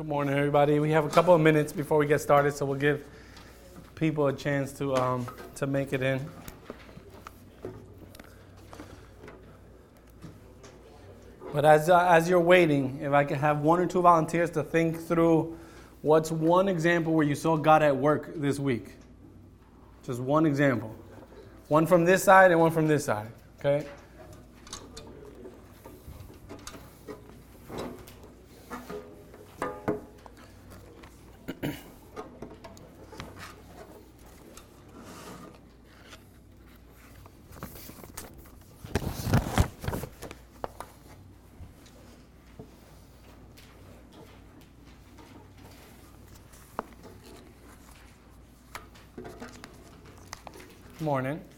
Good morning, everybody. We have a couple of minutes before we get started, so we'll give people a chance to um, to make it in. But as uh, as you're waiting, if I could have one or two volunteers to think through what's one example where you saw God at work this week. Just one example. One from this side and one from this side. Okay? Morning.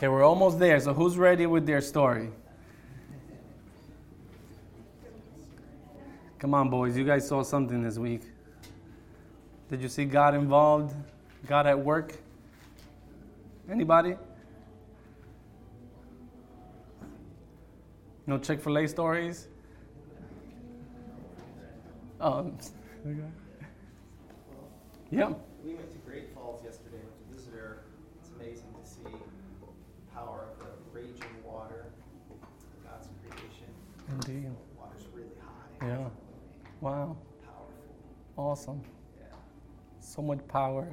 Okay, we're almost there. So who's ready with their story? Come on, boys. You guys saw something this week. Did you see God involved? God at work? Anybody? No Chick fil A stories? Oh, okay. Yep. We went to Great Falls yesterday with a visitor. It's amazing to see the power of the raging water, God's creation. Indeed. The water's really high. Yeah. Wow. Powerful. Awesome. So much power.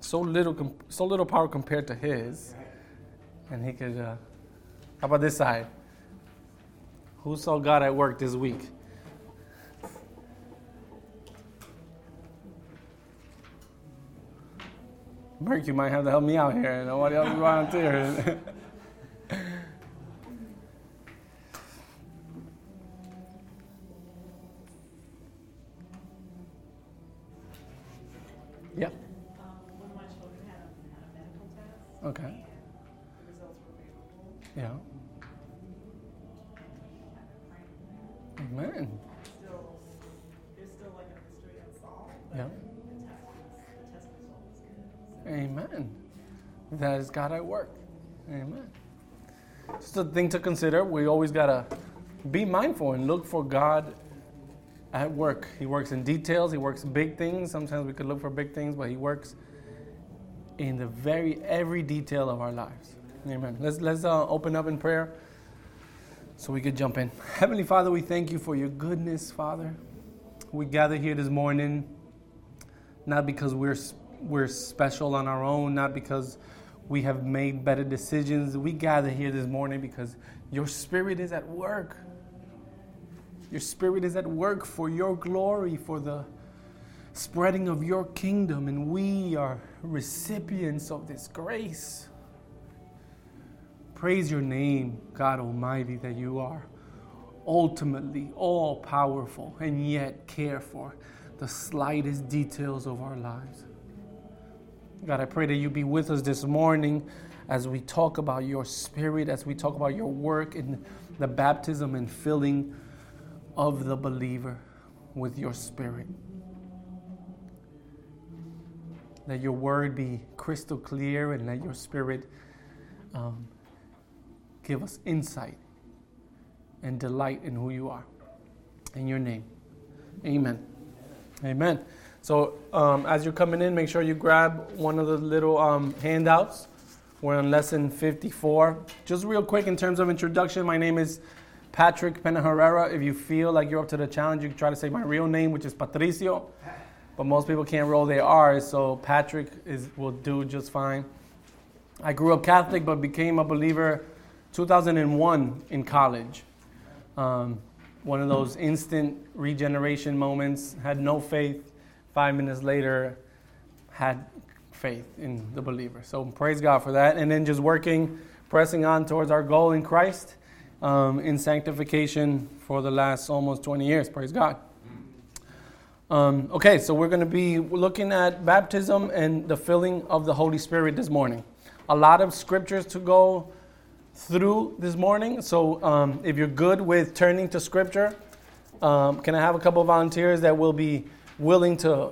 So little, so little power compared to his, and he could. Uh, how about this side? Who saw God at work this week? Merc, you might have to help me out here. Nobody else volunteers. God at work. Amen. Just a thing to consider. We always got to be mindful and look for God at work. He works in details, He works big things. Sometimes we could look for big things, but He works in the very every detail of our lives. Amen. Let's, let's uh, open up in prayer so we could jump in. Heavenly Father, we thank you for your goodness, Father. We gather here this morning not because we're we're special on our own, not because we have made better decisions. We gather here this morning because your spirit is at work. Your spirit is at work for your glory, for the spreading of your kingdom, and we are recipients of this grace. Praise your name, God Almighty, that you are ultimately all powerful and yet care for the slightest details of our lives. God, I pray that you be with us this morning as we talk about your spirit, as we talk about your work in the baptism and filling of the believer with your spirit. Let your word be crystal clear and let your spirit um, give us insight and delight in who you are. In your name. Amen. Amen. So, um, as you're coming in, make sure you grab one of the little um, handouts. We're on lesson 54. Just real quick, in terms of introduction, my name is Patrick Pena Herrera. If you feel like you're up to the challenge, you can try to say my real name, which is Patricio. But most people can't roll their R's, so Patrick is, will do just fine. I grew up Catholic, but became a believer 2001 in college. Um, one of those instant regeneration moments. Had no faith. Five minutes later, had faith in the believer. So praise God for that. And then just working, pressing on towards our goal in Christ um, in sanctification for the last almost 20 years. Praise God. Um, okay, so we're going to be looking at baptism and the filling of the Holy Spirit this morning. A lot of scriptures to go through this morning. So um, if you're good with turning to scripture, um, can I have a couple volunteers that will be willing to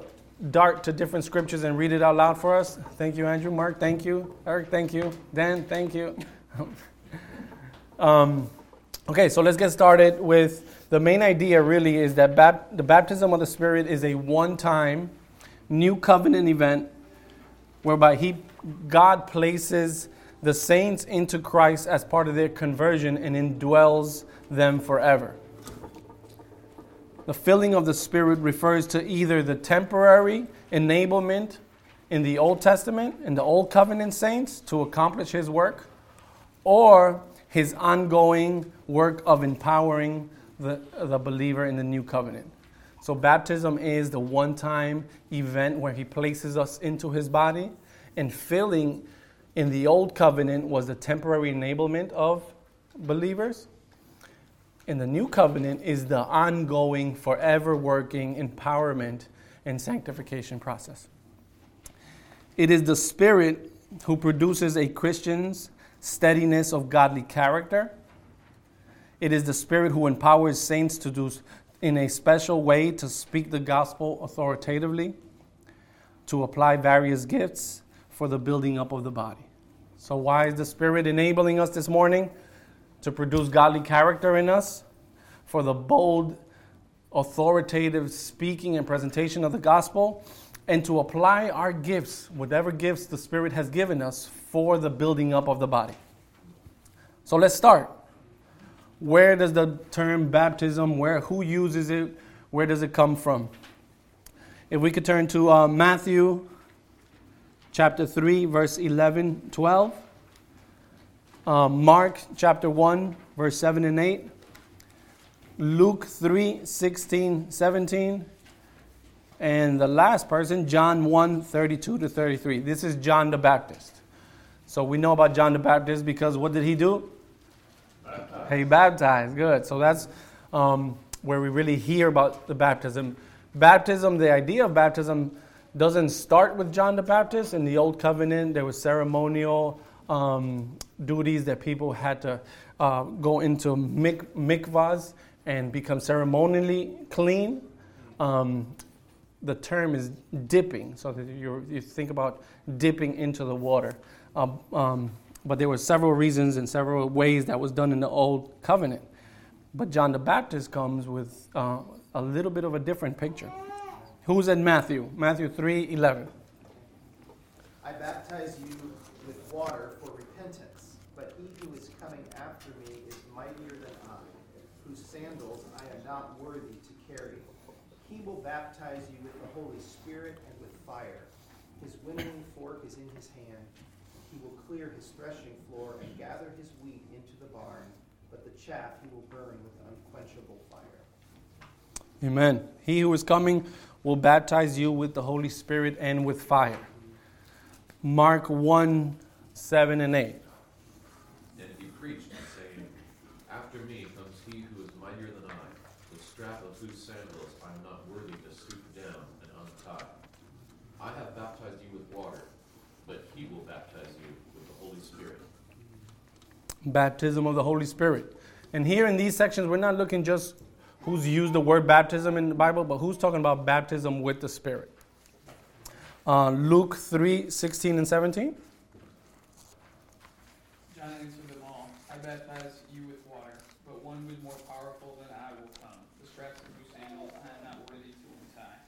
dart to different scriptures and read it out loud for us? Thank you, Andrew. Mark, thank you. Eric, thank you. Dan, thank you. um, okay, so let's get started with the main idea really is that the baptism of the Spirit is a one time new covenant event whereby he, God places the saints into Christ as part of their conversion and indwells them forever. The filling of the Spirit refers to either the temporary enablement in the Old Testament, in the Old Covenant saints, to accomplish His work, or His ongoing work of empowering the, the believer in the New Covenant. So, baptism is the one time event where He places us into His body, and filling in the Old Covenant was the temporary enablement of believers in the new covenant is the ongoing, forever working empowerment and sanctification process. It is the Spirit who produces a Christian's steadiness of godly character. It is the Spirit who empowers saints to do in a special way to speak the gospel authoritatively, to apply various gifts for the building up of the body. So, why is the Spirit enabling us this morning? To produce godly character in us, for the bold, authoritative speaking and presentation of the gospel, and to apply our gifts, whatever gifts the Spirit has given us, for the building up of the body. So let's start. Where does the term baptism, where, who uses it, where does it come from? If we could turn to uh, Matthew chapter 3, verse 11, 12 um, Mark chapter 1, verse 7 and 8, Luke 3, 16, 17, and the last person, John 1, 32 to 33. This is John the Baptist. So we know about John the Baptist because what did he do? Baptized. He baptized. Good. So that's um, where we really hear about the baptism. Baptism, the idea of baptism doesn't start with John the Baptist. In the Old Covenant, there was ceremonial um, duties that people had to uh, go into mik- mikvahs and become ceremonially clean. Um, the term is dipping, so that you think about dipping into the water. Um, um, but there were several reasons and several ways that was done in the Old Covenant. But John the Baptist comes with uh, a little bit of a different picture. Who's in Matthew? Matthew 3 11. I baptize you with water not worthy to carry. He will baptize you with the Holy Spirit and with fire. His winnowing fork is in his hand. He will clear his threshing floor and gather his wheat into the barn, but the chaff he will burn with unquenchable fire. Amen. He who is coming will baptize you with the Holy Spirit and with fire. Mark 1 7 and 8. Baptism of the Holy Spirit. And here in these sections, we're not looking just who's used the word baptism in the Bible, but who's talking about baptism with the Spirit. Uh, Luke 3 16 and 17. John answered them all I baptize you with water, but one is more powerful than I will come. The straps of whose sandals I am not worthy to untie.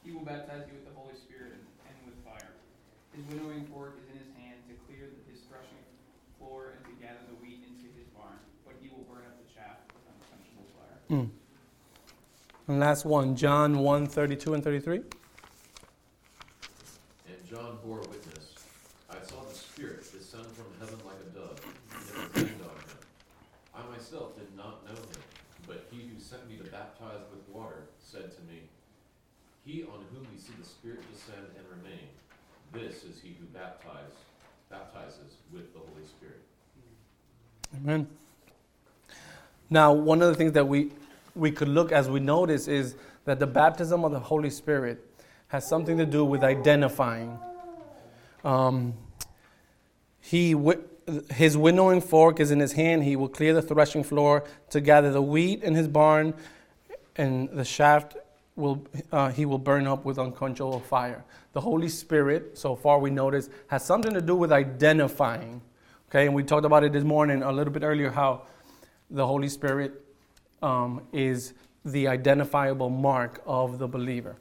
He will baptize you with the Holy Spirit and with fire. His winnowing fork is in his hand to clear his threshing floor and to gather the wheat into his barn, but he will burn up the chaff with Mm. And last one, John 1 32 and 33. And John bore witness. I saw the Spirit descend from heaven like a dove, and on him. I myself did not know him, but he who sent me to baptize with water said to me, He on whom we see the Spirit descend and remain, this is he who baptize, baptizes with the Holy Spirit. Amen. Now, one of the things that we, we could look as we notice is that the baptism of the Holy Spirit has something to do with identifying. Um, he, his winnowing fork is in his hand. He will clear the threshing floor to gather the wheat in his barn, and the shaft will uh, he will burn up with unquenchable fire. The Holy Spirit, so far we notice, has something to do with identifying. Okay, and we talked about it this morning a little bit earlier how the Holy Spirit um, is the identifiable mark of the believer.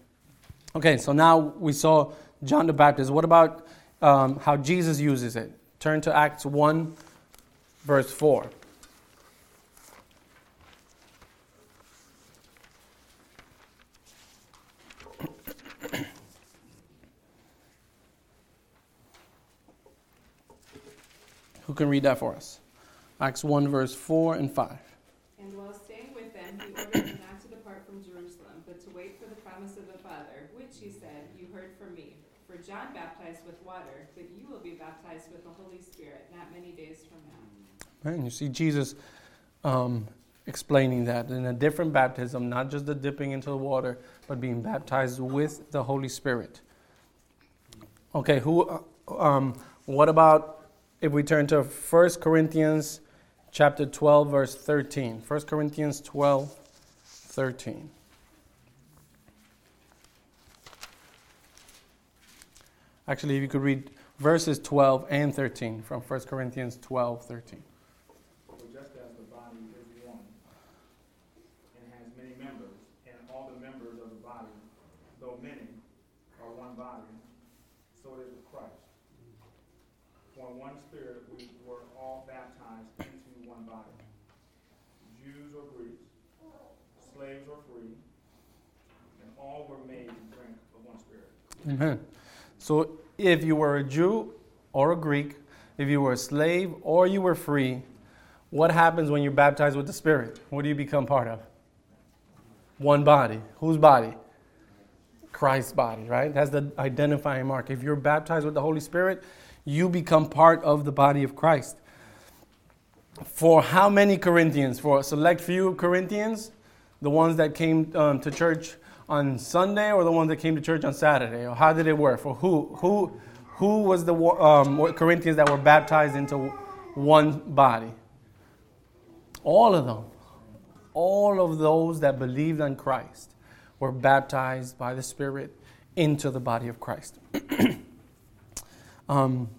Okay, so now we saw John the Baptist. What about um, how Jesus uses it? Turn to Acts 1, verse 4. Who can read that for us? Acts 1, verse 4 and 5. And them, he ordered them not to depart from Jerusalem, but to wait for the promise of the Father, which he said, You heard from me. For John baptized with water, but you will be baptized with the Holy Spirit not many days from now. Right? And you see Jesus um, explaining that in a different baptism, not just the dipping into the water, but being baptized with the Holy Spirit. Okay, who? uh, Um, what about if we turn to 1 Corinthians chapter 12, verse 13? 1 Corinthians 12, 13. Actually, if you could read verses 12 and 13 from 1 Corinthians 12, 13. For just as the body is one, and has many members, and all the members of the body, though many, are one body, so it is with Christ. For in one spirit we were all baptized into one body, Jews or Greeks, slaves or free, and all were made to drink of one spirit. Amen. So if you were a Jew or a Greek, if you were a slave or you were free, what happens when you're baptized with the Spirit? What do you become part of? One body. Whose body? Christ's body, right? That's the identifying mark. If you're baptized with the Holy Spirit, you become part of the body of Christ. For how many Corinthians? For a select few Corinthians? The ones that came um, to church on Sunday or the ones that came to church on Saturday? Or how did it work? For who? Who, who was the um, Corinthians that were baptized into one body? All of them. All of those that believed on Christ were baptized by the Spirit into the body of Christ. um,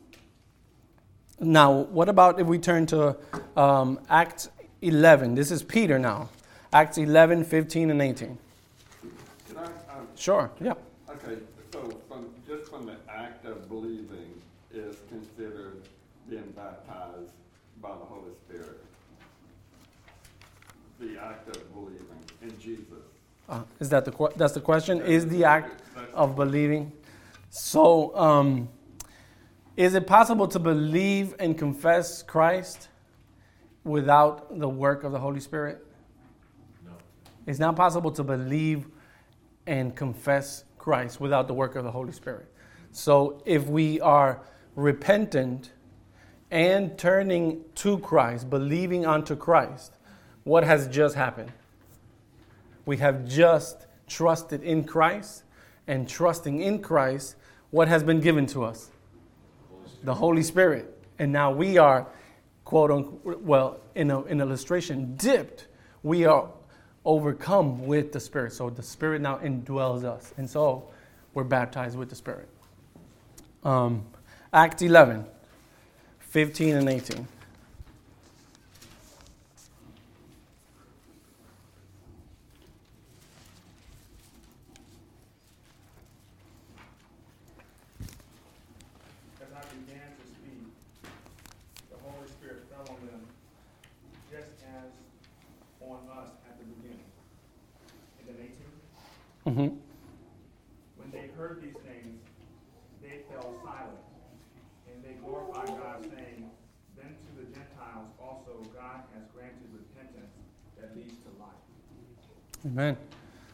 now, what about if we turn to um, Acts 11? This is Peter now. Acts 11, 15, and 18. Can I, um, Sure, yeah. okay, so from, just from the act of believing is considered being baptized by the Holy Spirit. The act of believing in Jesus. Uh, is that the que- that's the question? Is the act of believing? So, um, is it possible to believe and confess Christ without the work of the Holy Spirit? It's not possible to believe and confess Christ without the work of the Holy Spirit. So, if we are repentant and turning to Christ, believing unto Christ, what has just happened? We have just trusted in Christ, and trusting in Christ, what has been given to us? The Holy Spirit. And now we are, quote unquote, well, in a, an illustration, dipped. We are overcome with the Spirit. So the Spirit now indwells us. And so we're baptized with the Spirit. Um, Acts 11, 15 and 18. As I began to speak, the Holy Spirit fell on them, just as on us at the beginning. And then 18. Mm-hmm. When they heard these things, they fell silent, and they glorified God, saying, Then to the Gentiles also God has granted repentance that leads to life. Amen.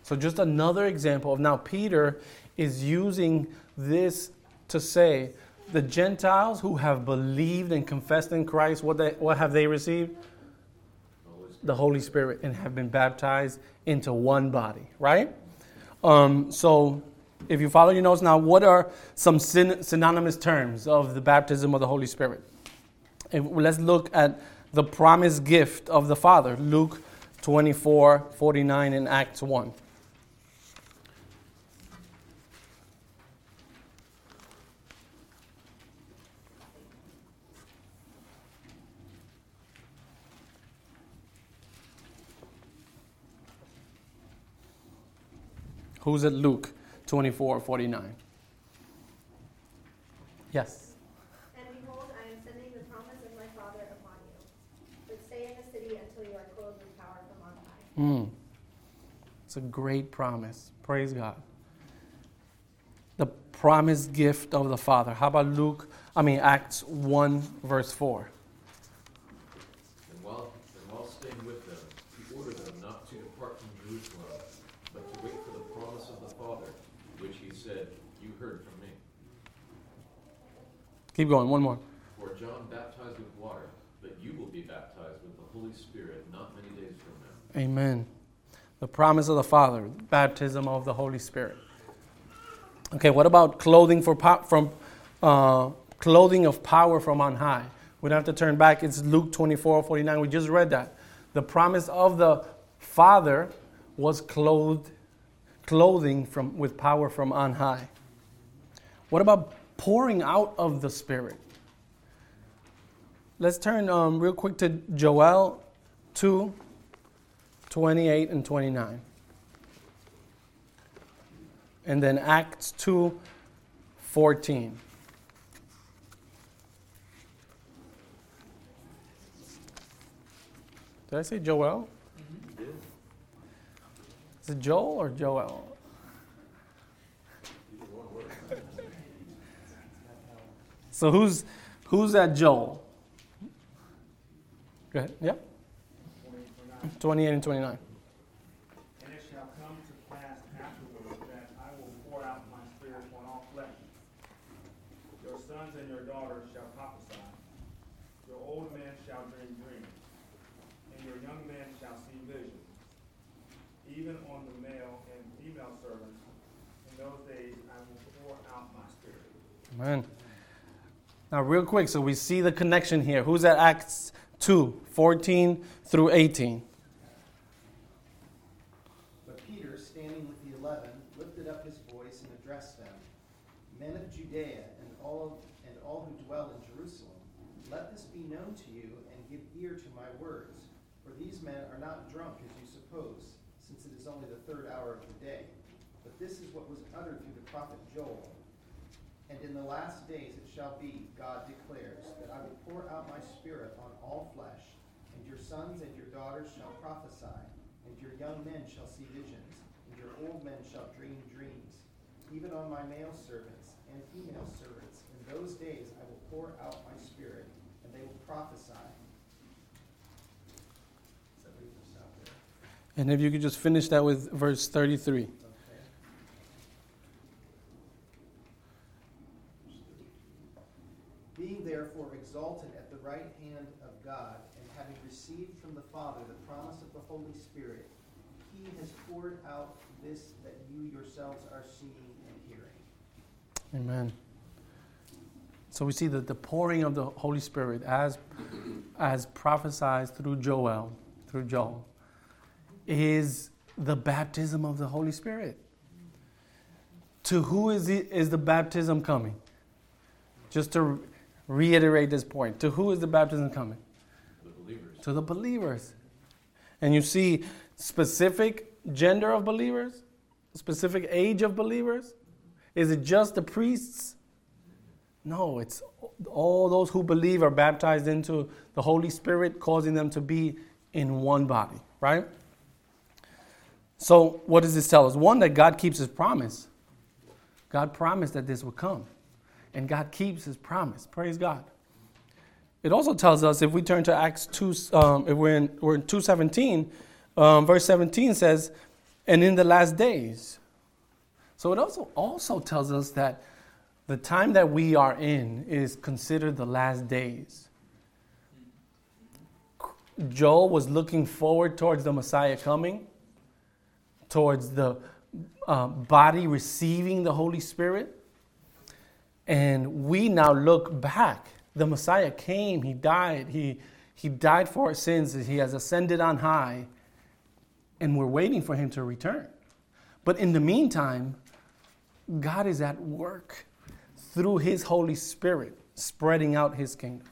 So, just another example of now Peter is using this to say the Gentiles who have believed and confessed in Christ, what, they, what have they received? The Holy Spirit and have been baptized into one body, right? Um, so, if you follow your notes now, what are some syn- synonymous terms of the baptism of the Holy Spirit? And let's look at the promised gift of the Father, Luke 24 49 and Acts 1. Who's at Luke 24 49? Yes. And behold, I am sending the promise of my Father upon you. But stay in the city until you are clothed with power from on high. Mm. It's a great promise. Praise God. The promised gift of the Father. How about Luke, I mean, Acts 1, verse 4? And while, and while staying with them, he ordered them not to depart from Jerusalem, but to wait for the promise of the Father, which he said, You heard from me. Keep going, one more. For John baptized with water, but you will be baptized with the Holy Spirit not many days from now. Amen. The promise of the Father, baptism of the Holy Spirit. Okay, what about clothing for po- from uh, clothing of power from on high? We don't have to turn back. It's Luke 24, 49. We just read that. The promise of the Father was clothed, clothing from with power from on high. What about pouring out of the Spirit? Let's turn um, real quick to Joel 2, 28 and 29. And then Acts 2 14. Did I say Joel? Is it Joel or Joel? So who's who's that Joel? Go ahead. Yep. 28 and 29. And it shall come to pass afterward that I will pour out my spirit on all flesh. Your sons and your daughters shall prophesy. Your old men shall dream dreams, and your young men shall see visions. Even on the male and female servants, in those days I will pour out my spirit. Amen. Now, real quick, so we see the connection here. Who's at Acts 2, 14 through 18? But Peter, standing with the eleven, lifted up his voice and addressed them, Men of Judea and all, and all who dwell in Jerusalem, let this be known to you, and give ear to my words. For these men are not drunk, as you suppose, since it is only the third hour of the day. But this is what was uttered through the prophet Joel. And in the last days it shall be, God declares, that I will pour out my spirit on all flesh, and your sons and your daughters shall prophesy, and your young men shall see visions, and your old men shall dream dreams. Even on my male servants and female servants, in those days I will pour out my spirit, and they will prophesy. And if you could just finish that with verse 33. Okay. Being therefore exalted at the right hand of God, and having received from the Father the promise of the Holy Spirit, he has poured out this that you yourselves are seeing and hearing. Amen. So we see that the pouring of the Holy Spirit, as, as prophesied through Joel, through Joel, is the baptism of the Holy Spirit. To who is, the is the baptism coming? Just to reiterate this point, to who is the baptism coming? The believers. To the believers. And you see specific gender of believers, specific age of believers. Is it just the priests? No, it's all those who believe are baptized into the Holy Spirit, causing them to be in one body, right? So, what does this tell us? One, that God keeps his promise. God promised that this would come, and God keeps his promise. Praise God. It also tells us if we turn to Acts 2, um, if we're in, we're in 217, um, verse 17 says, and in the last days. So it also, also tells us that the time that we are in is considered the last days. Joel was looking forward towards the Messiah coming, towards the uh, body receiving the Holy Spirit. And we now look back. The Messiah came, He died, He, he died for our sins, He has ascended on high, and we're waiting for Him to return. But in the meantime, God is at work through His Holy Spirit, spreading out His kingdom.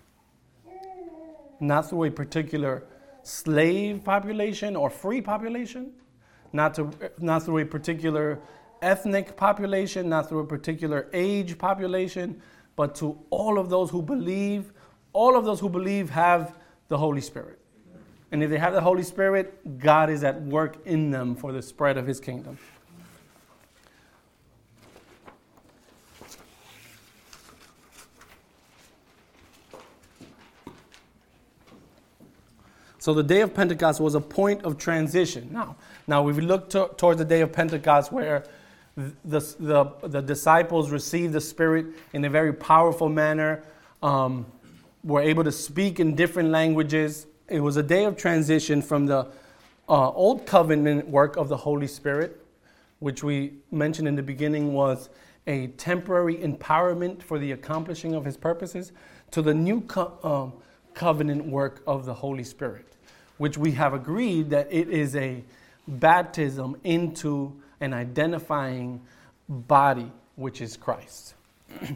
Not through a particular slave population or free population, not, to, not through a particular ethnic population, not through a particular age population, but to all of those who believe. All of those who believe have the Holy Spirit. And if they have the Holy Spirit, God is at work in them for the spread of His kingdom. So the day of Pentecost was a point of transition. Now, now we look to, towards the day of Pentecost where the, the, the, disciples received the Spirit in a very powerful manner, um, were able to speak in different languages. It was a day of transition from the uh, Old Covenant work of the Holy Spirit, which we mentioned in the beginning was a temporary empowerment for the accomplishing of his purposes, to the new co- um, covenant work of the Holy Spirit which we have agreed that it is a baptism into an identifying body, which is Christ.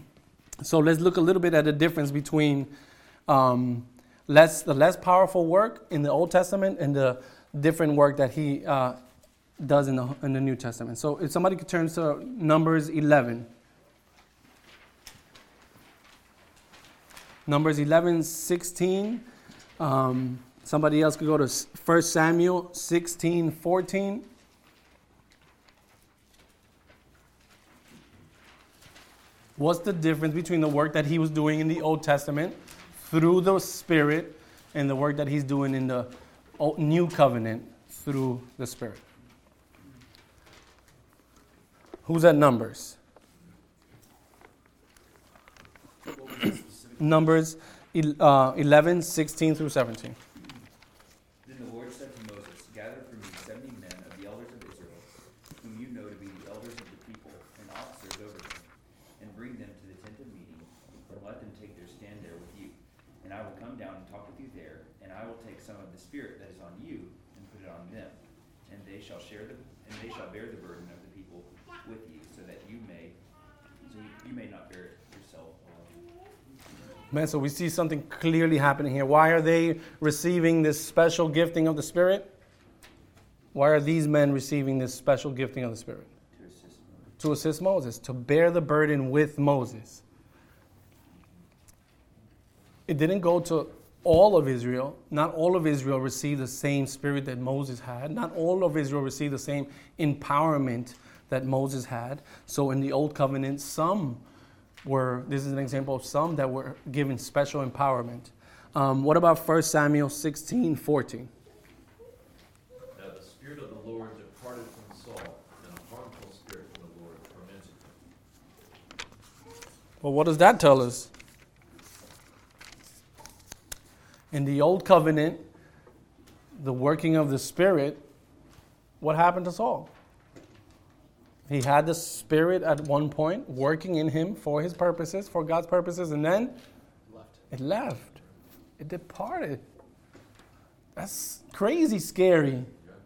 so let's look a little bit at the difference between um, less, the less powerful work in the Old Testament and the different work that he uh, does in the, in the New Testament. So if somebody could turn to Numbers 11. Numbers 11, 16. Um, Somebody else could go to 1 Samuel 16 14. What's the difference between the work that he was doing in the Old Testament through the Spirit and the work that he's doing in the New Covenant through the Spirit? Who's at Numbers? Numbers uh, 11, 16 through 17. Man, so we see something clearly happening here. Why are they receiving this special gifting of the Spirit? Why are these men receiving this special gifting of the Spirit? To assist, to assist Moses, to bear the burden with Moses. It didn't go to all of Israel. Not all of Israel received the same spirit that Moses had. Not all of Israel received the same empowerment that Moses had. So in the Old Covenant, some were, this is an example of some that were given special empowerment. Um, what about 1 Samuel 16 14? Now the Spirit of the Lord departed from Saul, and a harmful spirit from the Lord tormented him. Well, what does that tell us? In the Old Covenant, the working of the Spirit, what happened to Saul? He had the Spirit at one point working in him for his purposes, for God's purposes, and then left. it left. It departed. That's crazy scary,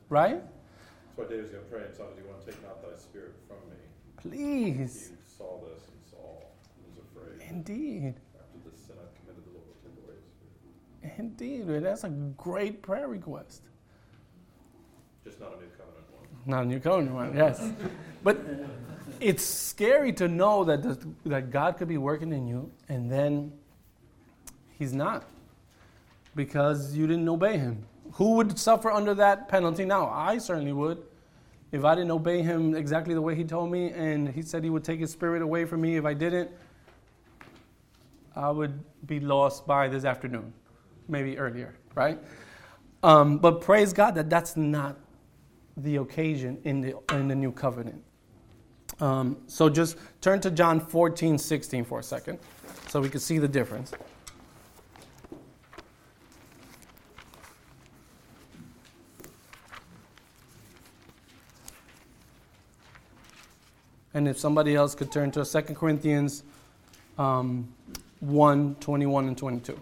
right? That's why David's going to pray and tell him, Do you want to take not thy spirit from me? Please. He saw this and Saul was afraid. Indeed. After the sin I've committed, the Lord take away his spirit. Indeed. That's a great prayer request. Just not a new covenant. Not a new covenant one, yes. But it's scary to know that, the, that God could be working in you and then He's not because you didn't obey Him. Who would suffer under that penalty now? I certainly would. if I didn't obey him exactly the way he told me, and he said he would take his spirit away from me if I didn't, I would be lost by this afternoon, maybe earlier, right? Um, but praise God that that's not the occasion in the, in the new covenant. Um, so just turn to John 14, 16 for a second so we can see the difference. And if somebody else could turn to 2 Corinthians um, 1 21 and 22.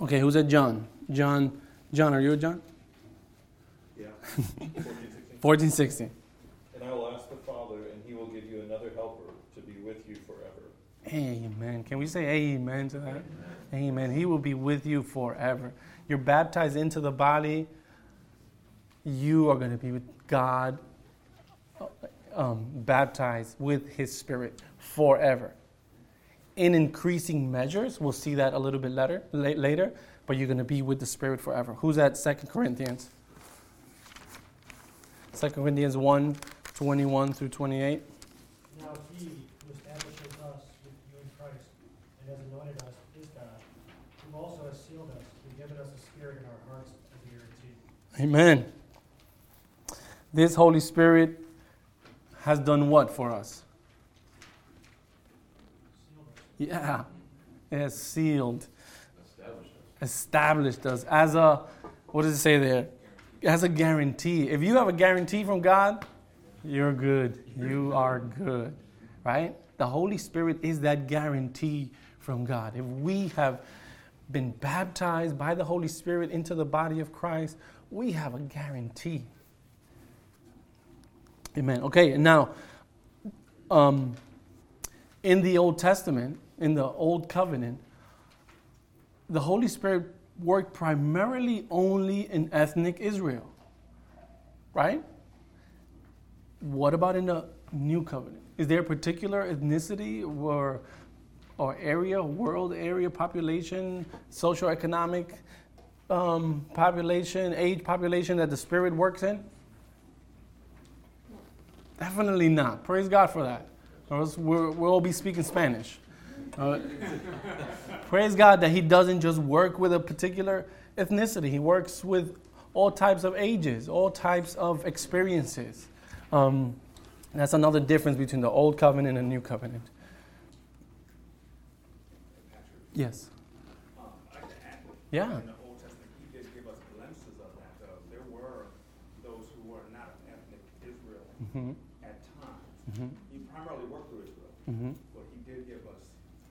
Okay, who's at John? John, John, are you a John? Yeah. 14, 16. And I will ask the Father, and he will give you another helper to be with you forever. Amen. Can we say amen to that? Amen. He will be with you forever. You're baptized into the body. You are going to be with God, um, baptized with His Spirit forever. In increasing measures, we'll see that a little bit later, la- later but you're going to be with the Spirit forever. Who's at 2 Corinthians? 2 Corinthians 1 21 through 28. Now he who establishes us with you in Christ and has anointed us is God, who also has sealed us and given us a spirit in our hearts as a guarantee. Amen. This Holy Spirit has done what for us? Yeah, it has sealed, Established us. established us as a, what does it say there? As a guarantee. If you have a guarantee from God, you're good. You are good, right? The Holy Spirit is that guarantee from God. If we have been baptized by the Holy Spirit into the body of Christ, we have a guarantee. Amen. Okay, and now, um, in the Old Testament, in the Old Covenant, the Holy Spirit worked primarily only in ethnic Israel. Right? What about in the New Covenant? Is there a particular ethnicity or, or area, world area, population, socioeconomic um, population, age population that the Spirit works in? Definitely not. Praise God for that. Or else we'll, we'll all be speaking Spanish. Uh, praise God that He doesn't just work with a particular ethnicity, He works with all types of ages, all types of experiences. Um, that's another difference between the Old Covenant and the New Covenant. Yes. I'd like to add, Yeah. in the Old Testament, he did give us glimpses of that, though. There were those who were not of ethnic Israel hmm at times. hmm He primarily worked through Israel, hmm but he did give us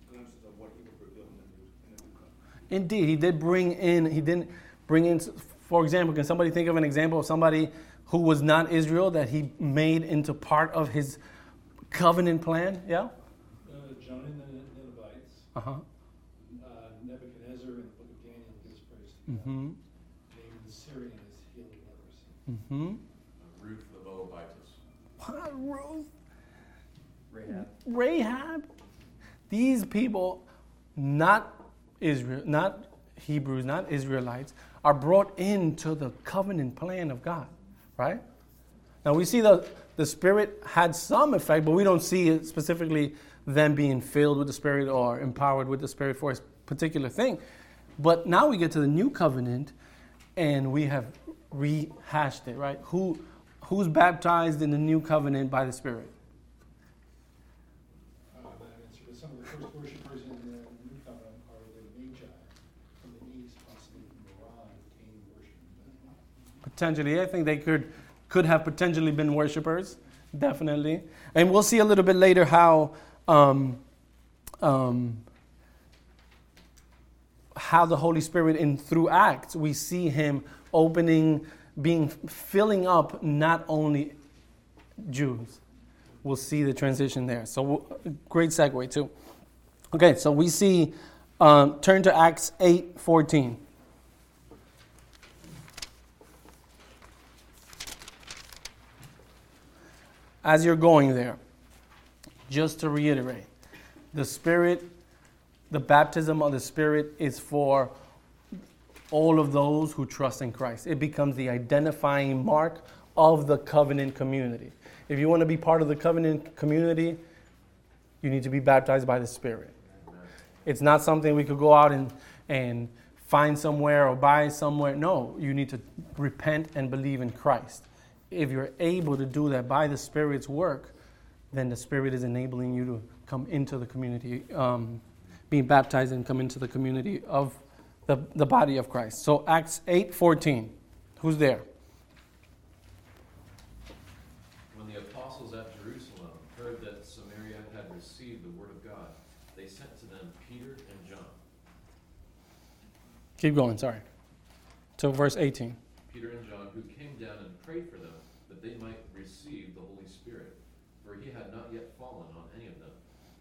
glimpses of what he would reveal in the new, in the new covenant. Indeed, he did bring in, he didn't bring in, for example, can somebody think of an example of somebody who was not Israel that he made into part of his covenant plan? Yeah? Uh, Jonah and the Ninevites, Uh huh. uh, Nebuchadnezzar in the book of Daniel gives praise to God. Mm-hmm. David the Syrian is healing leprosy. Mm-hmm. Ruth the Moabitess. What, Ruth? Rahab. Rahab? These people, not Israel, not Hebrews, not Israelites, are brought into the covenant plan of God, right? Now we see the, the Spirit had some effect, but we don't see it specifically them being filled with the Spirit or empowered with the Spirit for a particular thing. But now we get to the new covenant and we have rehashed it, right? Who, who's baptized in the new covenant by the Spirit? Uh, that answer, but some of the first worshipers in the New Covenant are the Magi from the East, possibly from Iran, who came worshiping. Potentially, I think they could could have potentially been worshipers, definitely. And we'll see a little bit later how um, um, how the Holy Spirit in through Acts we see Him opening, being filling up not only Jews. We'll see the transition there. So great segue too. Okay, so we see. Um, turn to Acts eight fourteen. As you're going there, just to reiterate, the Spirit the baptism of the Spirit is for all of those who trust in Christ. It becomes the identifying mark of the covenant community. If you want to be part of the covenant community, you need to be baptized by the Spirit. It's not something we could go out and, and find somewhere or buy somewhere. No, you need to repent and believe in Christ. If you're able to do that by the Spirit's work, then the Spirit is enabling you to come into the community, um, being baptized and come into the community of the, the body of Christ. So Acts 8 14. Who's there? When the apostles at Jerusalem heard that Samaria had received the word of God, they sent to them Peter and John. Keep going, sorry. To verse 18. Peter and John, who came down and prayed for them that they might receive the Holy Spirit, for he had not yet fallen on any of them,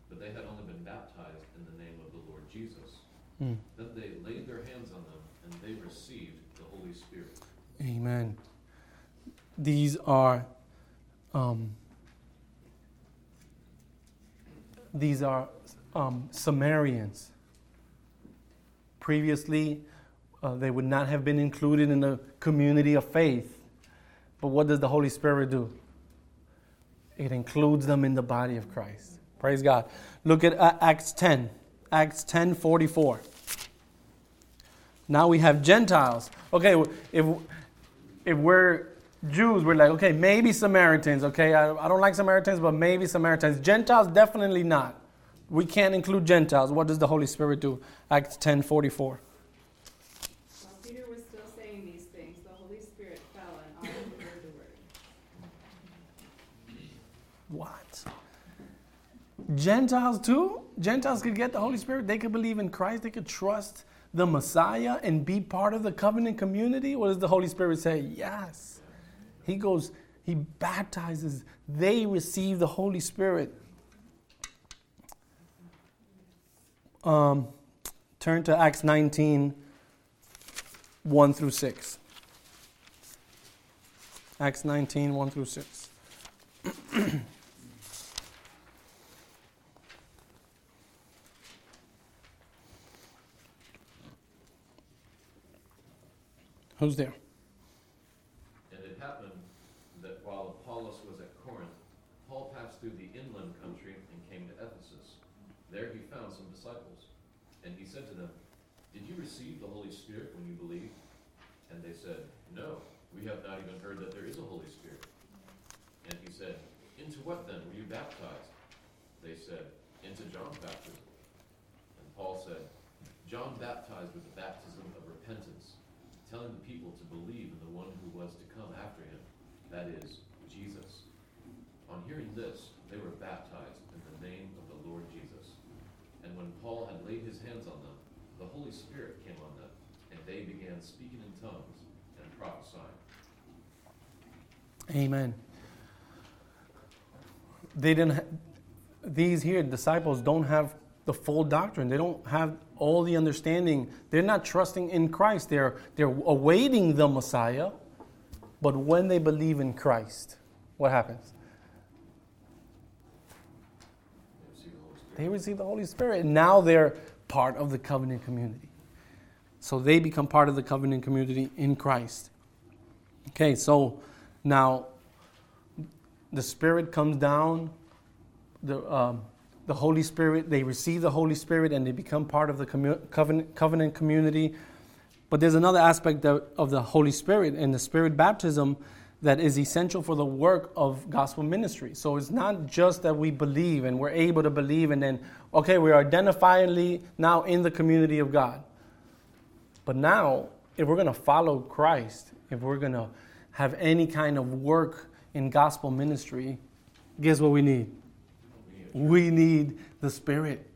but they had only been baptized in the name of the Lord Jesus. Mm. Then they laid their hands on them, and they received the Holy Spirit. Amen. These are um, these are um, Samaritans. Previously, uh, they would not have been included in the community of faith. But what does the Holy Spirit do? It includes them in the body of Christ. Praise God. Look at uh, Acts 10. Acts 10 44. Now we have Gentiles. Okay, if, if we're Jews, we're like, okay, maybe Samaritans. Okay, I, I don't like Samaritans, but maybe Samaritans. Gentiles, definitely not. We can't include Gentiles. What does the Holy Spirit do? Acts 10 44. While Gentiles too? Gentiles could get the Holy Spirit. They could believe in Christ. They could trust the Messiah and be part of the covenant community. What does the Holy Spirit say? Yes. He goes, He baptizes. They receive the Holy Spirit. Um, turn to Acts 19, 1 through 6. Acts 19, 1 through 6. Who's there? And it happened that while Apollos was at Corinth, Paul passed through the inland country and came to Ephesus. There he found some disciples. And he said to them, Did you receive the Holy Spirit when you believed? And they said, No, we have not even heard that there is a Holy Spirit. And he said, Into what then were you baptized? They said, Into John's baptism. And Paul said, John baptized with the baptism telling the people to believe in the one who was to come after him, that is, Jesus. On hearing this, they were baptized in the name of the Lord Jesus. And when Paul had laid his hands on them, the Holy Spirit came on them, and they began speaking in tongues and prophesying. Amen. They didn't. Ha- these here disciples don't have the full doctrine. They don't have all the understanding. They're not trusting in Christ. They're they're awaiting the Messiah. But when they believe in Christ, what happens? They receive the Holy Spirit. And Now they're part of the covenant community. So they become part of the covenant community in Christ. Okay, so now the Spirit comes down, the, um, the Holy Spirit, they receive the Holy Spirit and they become part of the commu- covenant, covenant community. But there's another aspect of, of the Holy Spirit and the Spirit baptism that is essential for the work of gospel ministry. So it's not just that we believe and we're able to believe and then, okay, we're identifiably now in the community of God. But now, if we're going to follow Christ, if we're going to have any kind of work in gospel ministry, guess what we need? We need the Spirit.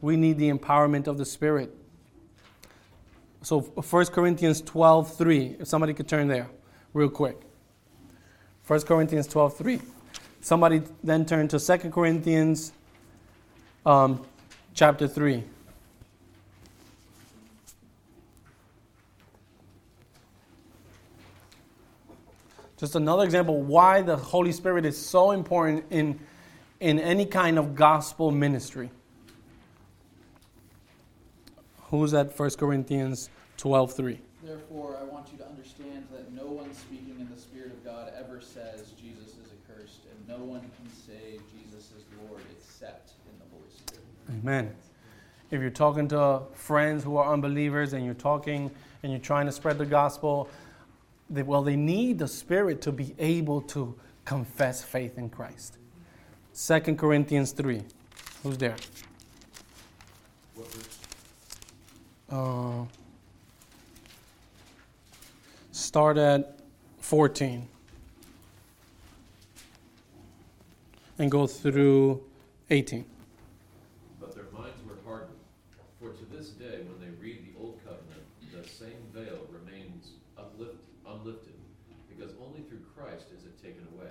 We need the empowerment of the Spirit. So 1 Corinthians 12, 3. If somebody could turn there real quick. 1 Corinthians 12, 3. Somebody then turn to 2 Corinthians um, chapter 3. Just another example why the Holy Spirit is so important in, in any kind of gospel ministry. Who's at 1 Corinthians 12 3? Therefore, I want you to understand that no one speaking in the Spirit of God ever says Jesus is accursed, and no one can say Jesus is Lord except in the Holy Spirit. Amen. If you're talking to friends who are unbelievers and you're talking and you're trying to spread the gospel, they, well, they need the Spirit to be able to confess faith in Christ. 2 Corinthians 3. Who's there? Uh, start at 14 and go through 18. But their minds were hardened. For to this day, when they read the Old Covenant, the same veil remains uplift, unlifted, because only through Christ is it taken away.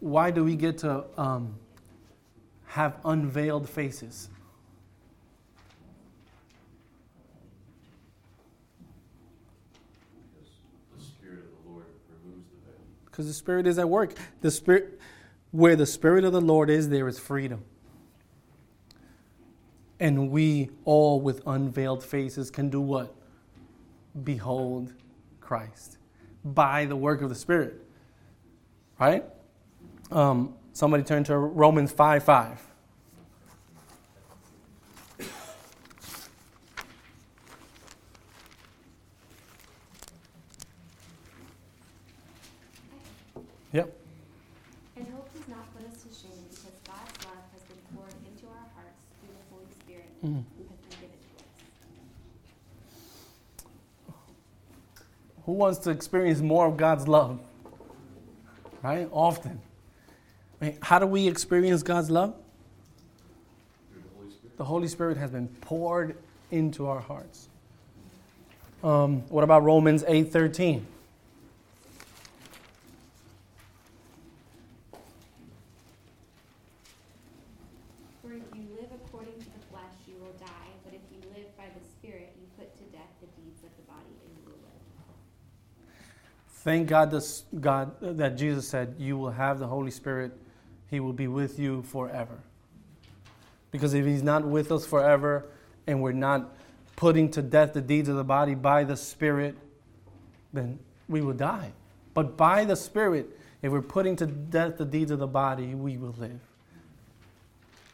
why do we get to um, have unveiled faces? Because the Spirit is at work. The Spirit, where the Spirit of the Lord is, there is freedom. And we all, with unveiled faces, can do what? Behold Christ by the work of the Spirit. Right? Um, somebody turn to Romans 5 5. Yep. And hope does not put us to shame because God's love has been poured into our hearts through the Holy Spirit who has been given to us. Who wants to experience more of God's love? Right? Often. How do we experience God's love? The Holy Spirit. The Holy Spirit has been poured into our hearts. Um, what about Romans 8:13? For if you live according to the flesh, you will die, but if you live by the Spirit, you put to death the deeds of the body, and you will live. Thank God, this, God that Jesus said, "You will have the Holy Spirit; He will be with you forever." Because if He's not with us forever, and we're not putting to death the deeds of the body by the Spirit, then we will die. But by the Spirit, if we're putting to death the deeds of the body, we will live.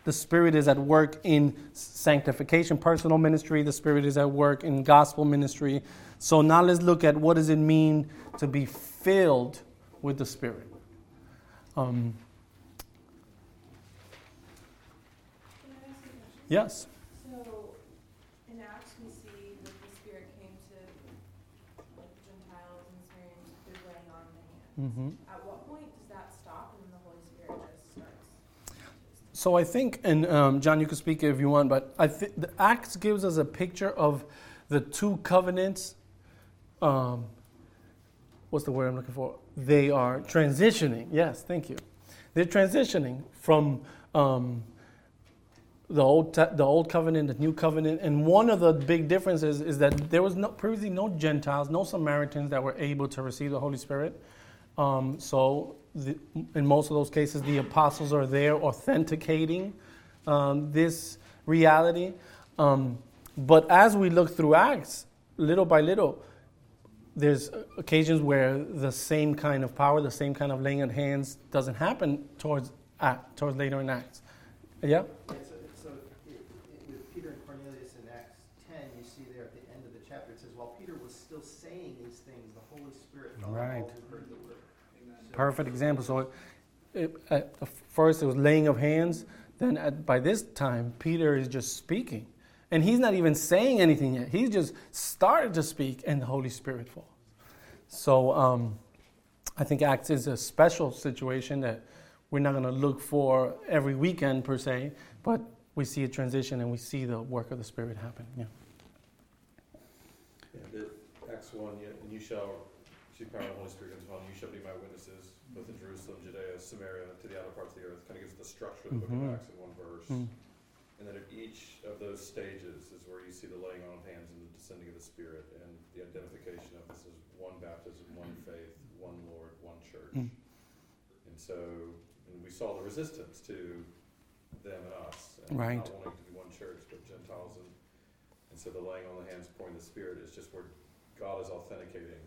The Spirit is at work in sanctification, personal ministry. The Spirit is at work in gospel ministry. So now let's look at what does it mean to be filled with the Spirit. Um, Can I ask you a question? Yes. So, in Acts, we see that the Spirit came to like Gentiles and Syrians through laying on the hands. hmm At what point does that stop and then the Holy Spirit just starts? So I think, and um, John, you can speak if you want, but I think the Acts gives us a picture of the two covenants. Um, what's the word I'm looking for? They are transitioning. Yes, thank you. They're transitioning from um, the old the old covenant, the new covenant, and one of the big differences is that there was no previously no Gentiles, no Samaritans that were able to receive the Holy Spirit. Um, so, the, in most of those cases, the apostles are there authenticating um, this reality. Um, but as we look through Acts, little by little, there's occasions where the same kind of power, the same kind of laying on hands doesn't happen towards Act, towards later in Acts. Yeah. Yeah, so, so it, it, with Peter and Cornelius in Acts ten, you see there at the end of the chapter, it says, while Peter was still saying these things, the Holy Spirit fell on Right. Perfect example. So, it, it, at first it was laying of hands. Then at, by this time, Peter is just speaking, and he's not even saying anything yet. He's just started to speak, and the Holy Spirit falls. So, um, I think Acts is a special situation that we're not going to look for every weekend per se, but we see a transition and we see the work of the Spirit happen. Yeah. Acts one, you- and you shall, receive power of the Holy Spirit comes upon you, shall be my witnesses, both in Jerusalem, Judea, Samaria, to the outer parts of the earth. Kind of gives the structure of the book Mhm. of Acts in one verse. Mm. And then at each of those stages is where you see the laying on of hands and the descending of the Spirit and the identification of this is one baptism, one faith, one Lord, one church. Mm. And so, and we saw the resistance to them and us, and Right. not wanting to be one church, but Gentiles and, and so the laying on the hands, pouring the Spirit is just where God is authenticating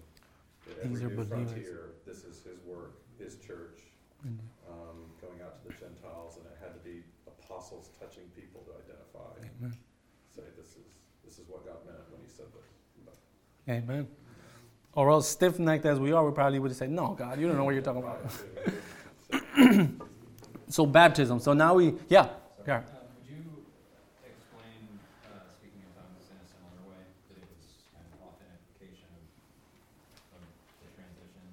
that These every are new believers. frontier, this is His work, His church, Mm. um, going out to the Gentiles, and it had to be apostles touching people to identify, Amen. say this is this is what God meant when He said this. But Amen. Or else, stiff necked as we are, we probably would say, No, God, you don't know what you're talking about. so, baptism. So now we, yeah. yeah. Uh, would you explain uh, speaking in tongues in a similar way, that it was kind of authentication of, of the transition?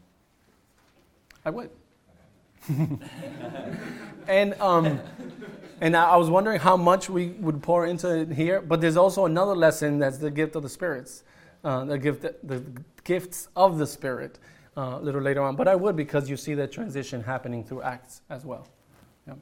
I would. and um, and I was wondering how much we would pour into it here, but there's also another lesson that's the gift of the spirits, uh, the gift, the gifts of the spirit, uh, a little later on. But I would because you see that transition happening through Acts as well. Yeah.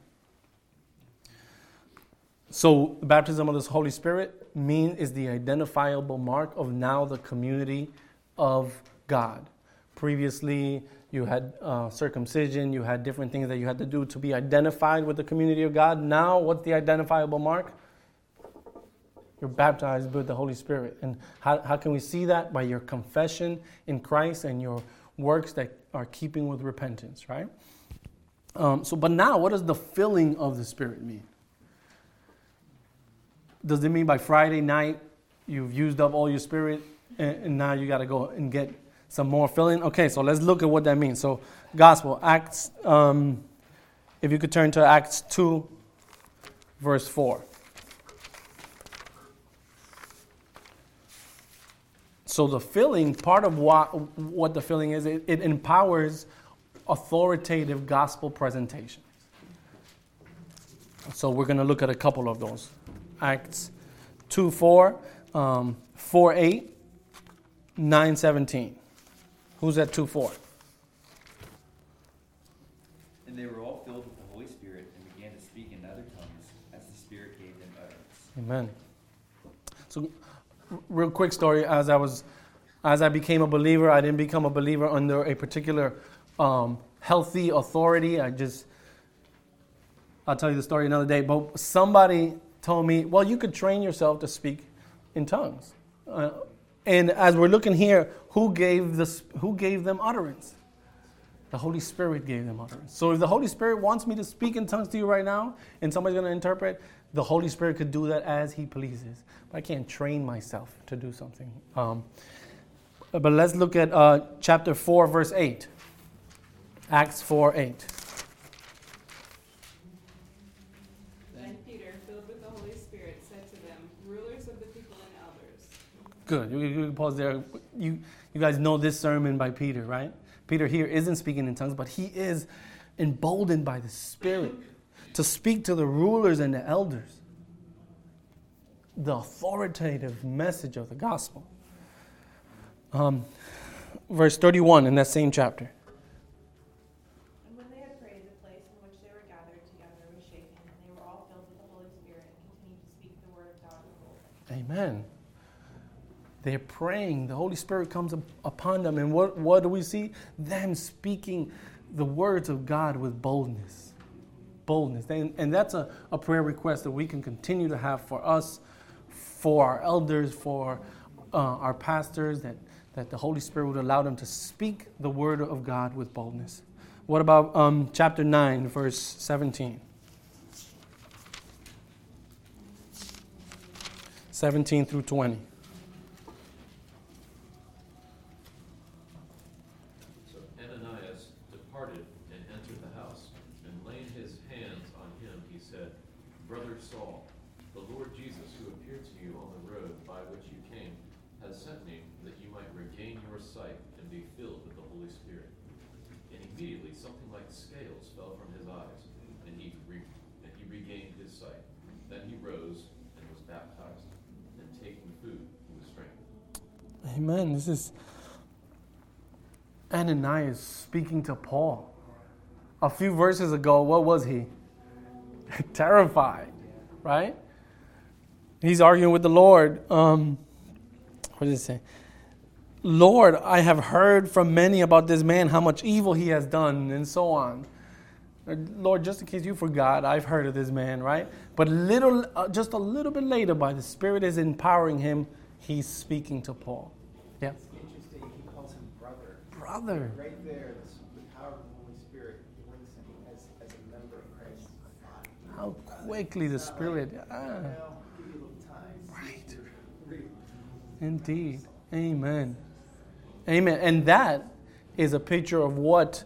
So the baptism of the Holy Spirit mean is the identifiable mark of now the community of God. Previously, you had uh, circumcision, you had different things that you had to do to be identified with the community of God. Now, what's the identifiable mark? You're baptized with the Holy Spirit. And how, how can we see that? By your confession in Christ and your works that are keeping with repentance, right? Um, so, but now, what does the filling of the Spirit mean? Does it mean by Friday night you've used up all your Spirit and, and now you got to go and get some more filling? Okay, so let's look at what that means. So, Gospel, Acts, um, if you could turn to Acts 2, verse 4. So the filling, part of what, what the filling is, it, it empowers authoritative gospel presentation. So we're going to look at a couple of those. Acts 2 4, um, 4 8, 9 17. Who's that 2 4? And they were all filled with the Holy Spirit and began to speak in other tongues as the Spirit gave them utterance. Amen. So, real quick story. As I was, as I became a believer, I didn't become a believer under a particular um, healthy authority. I just, I'll tell you the story another day. But somebody told me, well, you could train yourself to speak in tongues. Uh, and as we're looking here, who gave this? Who gave them utterance? The Holy Spirit gave them utterance. So if the Holy Spirit wants me to speak in tongues to you right now, and somebody's going to interpret, the Holy Spirit could do that as He pleases. But I can't train myself to do something. Um, but let's look at uh, chapter 4, verse 8. Acts 4 8. Then Peter, filled with the Holy Spirit, said to them, Rulers of the people and elders. Good. You, pause there. You, you guys know this sermon by Peter, right? Peter here isn't speaking in tongues, but he is emboldened by the Spirit to speak to the rulers and the elders the authoritative message of the gospel. Um, verse 31 in that same chapter. And when they had prayed, the place in which they were gathered together was shaken, and they were all filled with the Holy Spirit and continued to speak the word of God. Amen. They're praying. The Holy Spirit comes up upon them. And what, what do we see? Them speaking the words of God with boldness. Boldness. And, and that's a, a prayer request that we can continue to have for us, for our elders, for uh, our pastors, that, that the Holy Spirit would allow them to speak the word of God with boldness. What about um, chapter 9, verse 17? 17 through 20. So Ananias departed and entered the house, and laying his hands on him, he said, Brother Saul, the Lord Jesus, who appeared to you on the road by which you came, has sent me that you might regain your sight and be filled with the Holy Spirit. And immediately something like scales fell from his eyes, and he, re- and he regained his sight. Then he rose and was baptized, and taking food, he was strengthened. Amen. This is Ananias speaking to Paul. A few verses ago, what was he? Terrified, right? He's arguing with the Lord. Um, what does it say? Lord, I have heard from many about this man, how much evil he has done, and so on. Lord, just in case you forgot, I've heard of this man, right? But little, uh, just a little bit later, by the Spirit is empowering him, he's speaking to Paul. Yeah. It's interesting, he calls him Right there, this, the power of the Holy Spirit brings him as, as a member of Christ's body. How quickly the Spirit. Like, ah, well, give you a little time. Right. Indeed. Amen. Amen. And that is a picture of what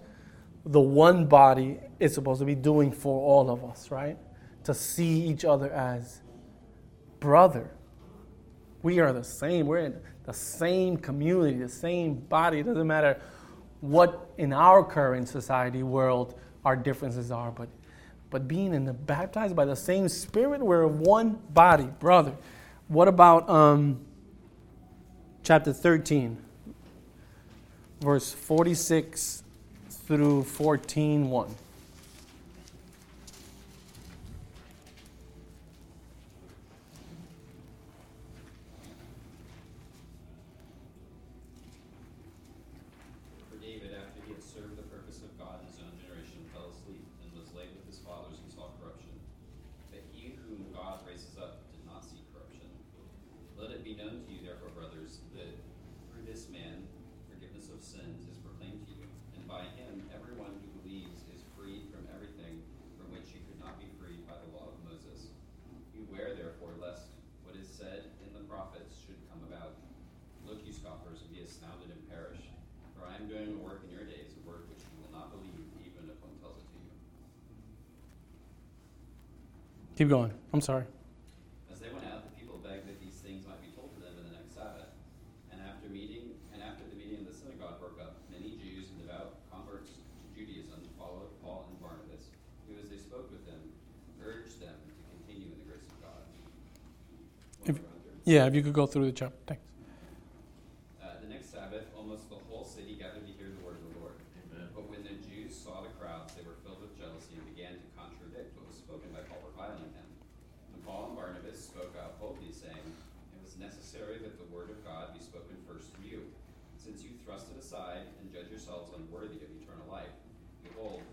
the one body is supposed to be doing for all of us, right? To see each other as brother. We are the same. We're in the same community, the same body. It doesn't matter what in our current society world our differences are, but but being in the baptized by the same spirit, we're one body, brother. What about um, chapter 13, verse 46 through 14 1. For David, after he had served the purpose of God in his own generation, fell asleep and was laid with his fathers and saw corruption. But he whom God raises up did not see corruption. Let it be known to you, therefore, brothers, that through this man forgiveness of sins is proclaimed to you, and by him everyone who believes is freed from everything from which you could not be freed by the law of Moses. Beware, therefore, lest what is said in the prophets should come about. Look, you scoffers, and be astounded and perish. For I am doing a work in your days, a work which you will not believe, even if one tells it to you. Keep going. I'm sorry. As they went out, the people begged that these things might be told to them in the next Sabbath. And after meeting, and after the meeting of the synagogue broke up, many Jews and devout converts to Judaism followed Paul and Barnabas, who, as they spoke with them, urged them to continue in the grace of God. If, yeah, if you could go through the chapter. Thanks. Uh, the next Sabbath, almost the whole city gathered to hear the word of the Lord. But when the Jews saw the crowds, they were filled with jealousy and began to contradict what was spoken by Paul, reviling him. And Paul and Barnabas spoke out boldly, saying, It was necessary that the word of God be spoken first to you. Since you thrust it aside and judge yourselves unworthy of eternal life, behold,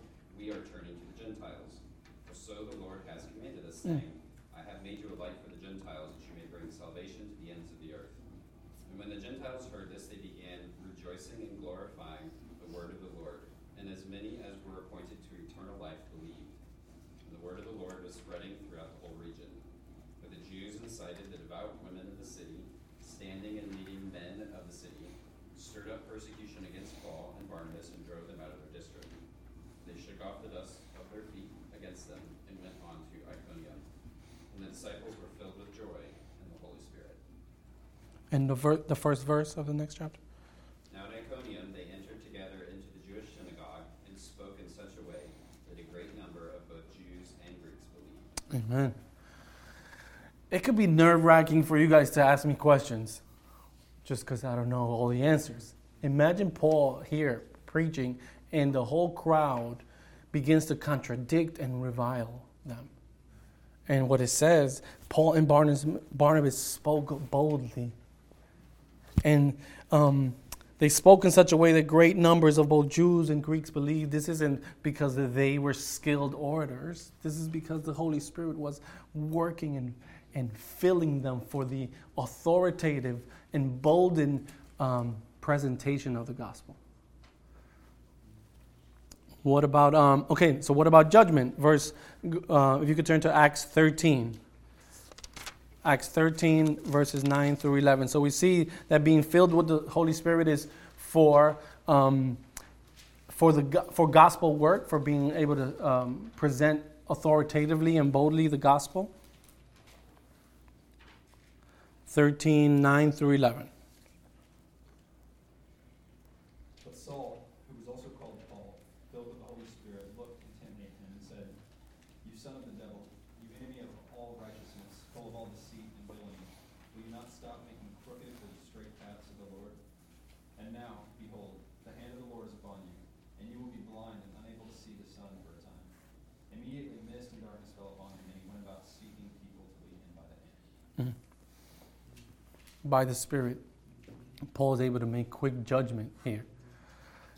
we are turning to the Gentiles. For so the Lord has commanded us, Mm. saying, I have made you a light for the Gentiles, that you may bring salvation to the ends of the earth. And when the Gentiles heard this, they began rejoicing and glorifying the word of the Lord. And as many as were appointed to eternal life believed. And the word of the Lord was spreading throughout the whole region. But the Jews incited the devout women of the city, standing and leading men of the city, stirred up persecution against Paul and Barnabas and drove them out of their district. Shook off the dust of their feet against them and went on to Iconium. And the disciples were filled with joy and the Holy Spirit. And the, ver- the first verse of the next chapter. Now at Iconium they entered together into the Jewish synagogue and spoke in such a way that a great number of both Jews and Greeks believed. Amen. It could be nerve wracking for you guys to ask me questions just because I don't know all the answers. Imagine Paul here preaching, and the whole crowd begins to contradict and revile them. And what it says, Paul and Barnabas, Barnabas spoke boldly. And um, they spoke in such a way that great numbers of both Jews and Greeks believed. This isn't because they were skilled orators. This is because the Holy Spirit was working and, and filling them for the authoritative, emboldened um, presentation of the gospel. What about, um, okay, so what about judgment? Verse, uh, if you could turn to Acts 13. Acts 13, verses 9 through 11. So we see that being filled with the Holy Spirit is for, um, for, the, for gospel work, for being able to um, present authoritatively and boldly the gospel. 13, 9 through 11. But Saul, who was also called Paul, filled with the Holy Spirit, looked intently at him and said, You son of the devil, you enemy of all righteousness, full of all deceit and villainy, will you not stop making crooked the straight paths of the Lord? And now, behold, the hand of the Lord is upon you, and you will be blind and unable to see the sun for a time. Immediately mist and darkness fell upon him, and he went about seeking people to lead him by the hand. Mm-hmm. by the Spirit, Paul is able to make quick judgment here.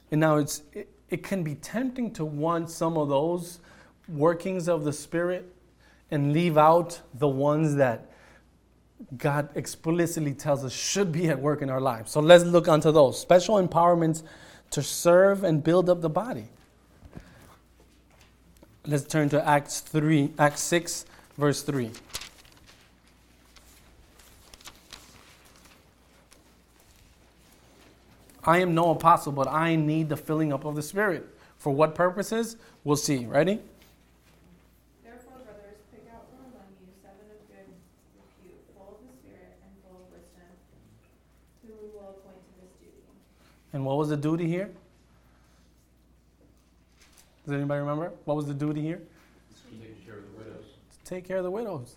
And now it's it, it can be tempting to want some of those workings of the Spirit and leave out the ones that God explicitly tells us should be at work in our lives. So let's look onto those special empowerments to serve and build up the body. Let's turn to Acts 3, Acts 6, verse 3. I am no apostle, but I need the filling up of the Spirit. For what purposes? We'll see. Ready? Therefore, brothers, pick out from among you seven of good repute, full of the Spirit and full of wisdom, whom we will appoint to this duty. And what was the duty here? Does anybody remember? What was the duty here? Taking care of the widows. To take care of the widows.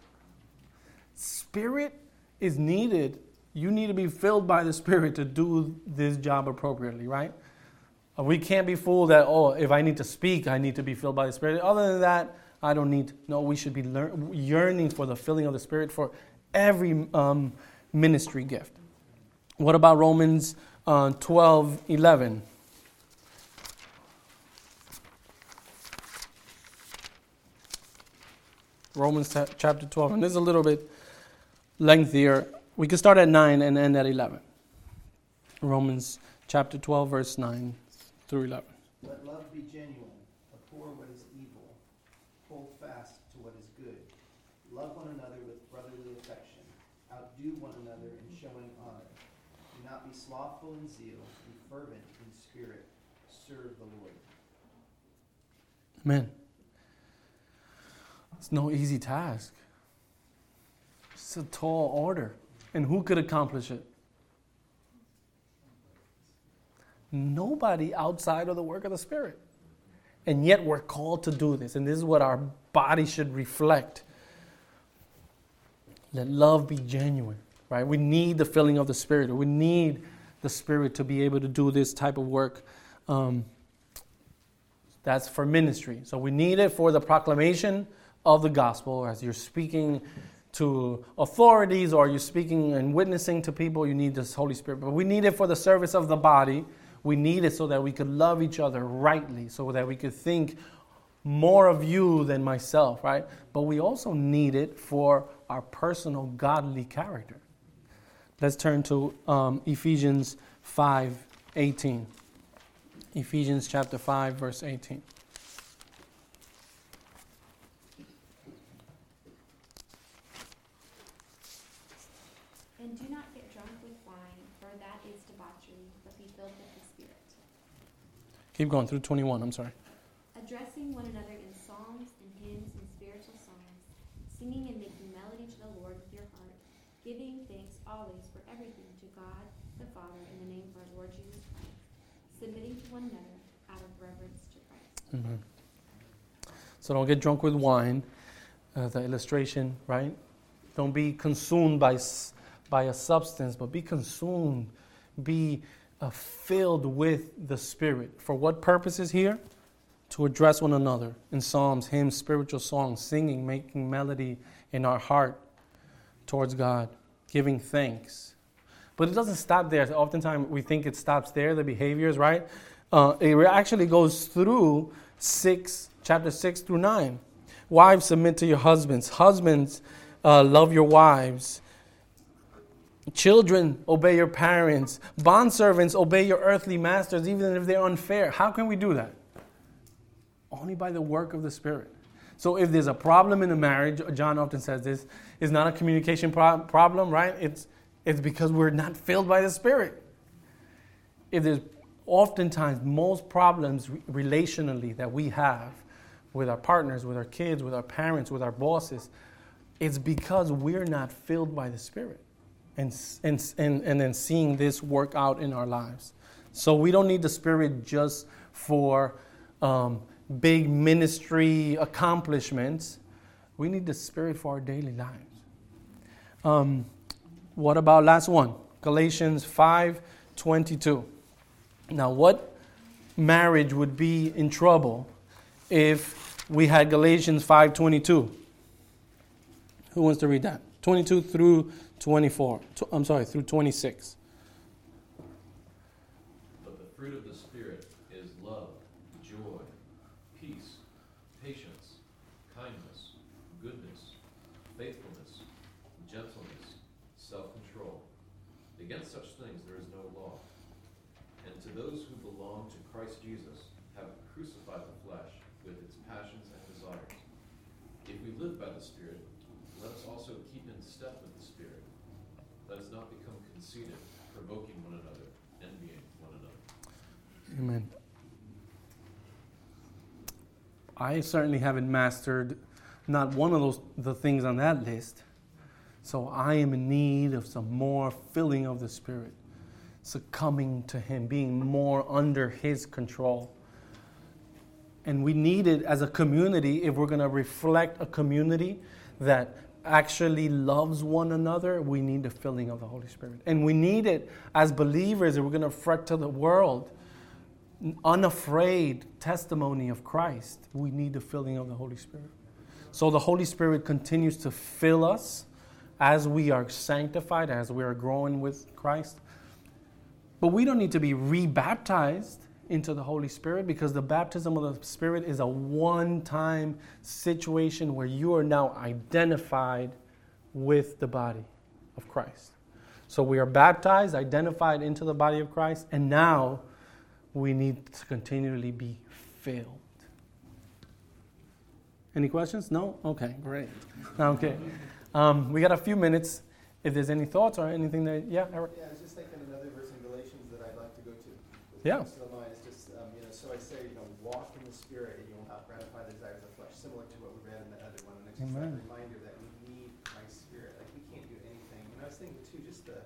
Spirit is needed. You need to be filled by the Spirit to do this job appropriately, right? Uh, We can't be fooled that, oh, if I need to speak, I need to be filled by the Spirit. Other than that, I don't need. No, we should be lear- yearning for the filling of the Spirit for every um, ministry gift. What about Romans uh, 12 11? Romans chapter 12. And this is a little bit lengthier. We can start at 9 and end at 11. Romans chapter 12, verse 9 through 11. Let love be genuine, abhor what is evil, hold fast to what is good. Love one another with brotherly affection, outdo one another in showing honor. Not be slothful in zeal, be fervent in spirit, serve the Lord. Amen. It's no easy task. It's a tall order. And who could accomplish it? Nobody outside of the work of the Spirit. And yet we're called to do this. And this is what our body should reflect. Let love be genuine, right? We need the filling of the Spirit. We need the Spirit to be able to do this type of work. Um, that's for ministry. So we need it for the proclamation of the gospel as you're speaking to authorities or you're speaking and witnessing to people, you need this Holy Spirit. But we need it for the service of the body. We need it so that we could love each other rightly, so that we could think more of you than myself, right? But we also need it for our personal godly character. Let's turn to um, Ephesians 5 18. Ephesians chapter 5, verse 18. And do not get drunk with wine, for that is debauchery, but be filled with the Spirit. Keep going through 21, I'm sorry. Addressing one another in psalms and hymns and spiritual songs, singing and making melody to the Lord with your heart, giving thanks always for everything to God the Father in the name of our Lord Jesus Christ, submitting to one another out of reverence Mhm. So don't get drunk with wine. Uh, the illustration, right? Don't be consumed by, by a substance, but be consumed, be uh, filled with the Spirit. For what purposes here? To address one another in psalms, hymns, spiritual songs, singing, making melody in our heart towards God, giving thanks. But it doesn't stop there. Oftentimes we think it stops there, the behaviors, right? Uh, it actually goes through six, chapter six through nine. Wives, submit to your husbands. Husbands, uh, love your wives. Children, obey your parents. Bondservants, obey your earthly masters, even if they're unfair. How can we do that? Only by the work of the Spirit. So if there's a problem in a marriage, John often says this, is not a communication pro- problem, right? It's, it's because we're not filled by the Spirit. If there's oftentimes most problems relationally that we have with our partners, with our kids, with our parents, with our bosses, it's because we're not filled by the Spirit and, and, and, and then seeing this work out in our lives. So we don't need the Spirit just for um, big ministry accomplishments. We need the Spirit for our daily lives. Um, What about last one? Galatians 5:22. Now, what marriage would be in trouble if we had Galatians 5:22? Who wants to read that? 22 through 24. I'm sorry, through 26. But the fruit of the Spirit is love, joy, peace, patience, kindness, goodness, faithfulness, gentleness, self control. Against such things there is no law. And to those who belong to Christ Jesus have crucified the flesh with its passions and desires. If we live by the Spirit, let us also keep in step with the Spirit. Let us not become conceited, provoking one another, envying one another. Amen. I certainly haven't mastered not one of those the things on that list. So I am in need of some more filling of the Spirit, succumbing to Him, being more under His control. And we need it as a community if we're going to reflect a community that actually loves one another. We need the filling of the Holy Spirit. And we need it as believers if we're going to reflect to the world unafraid testimony of Christ. We need the filling of the Holy Spirit. So the Holy Spirit continues to fill us as we are sanctified, as we are growing with Christ. But we don't need to be rebaptized into the Holy Spirit because the baptism of the Spirit is a one time situation where you are now identified with the body of Christ. So we are baptized, identified into the body of Christ, and now we need to continually be filled. Any questions? No? Okay, great. Okay. Um, we got a few minutes. If there's any thoughts or anything that, yeah, Eric? Yeah, I was just thinking another verse in Galatians that I'd like to go to. Yeah. comes to mind is just, um, you know, so I say, you know, walk in the spirit and you will not gratify the desires of the flesh, similar to what we read in the other one. And it's just Amen that we need Christ's spirit. Like, we can't do anything. And I was thinking too, just the,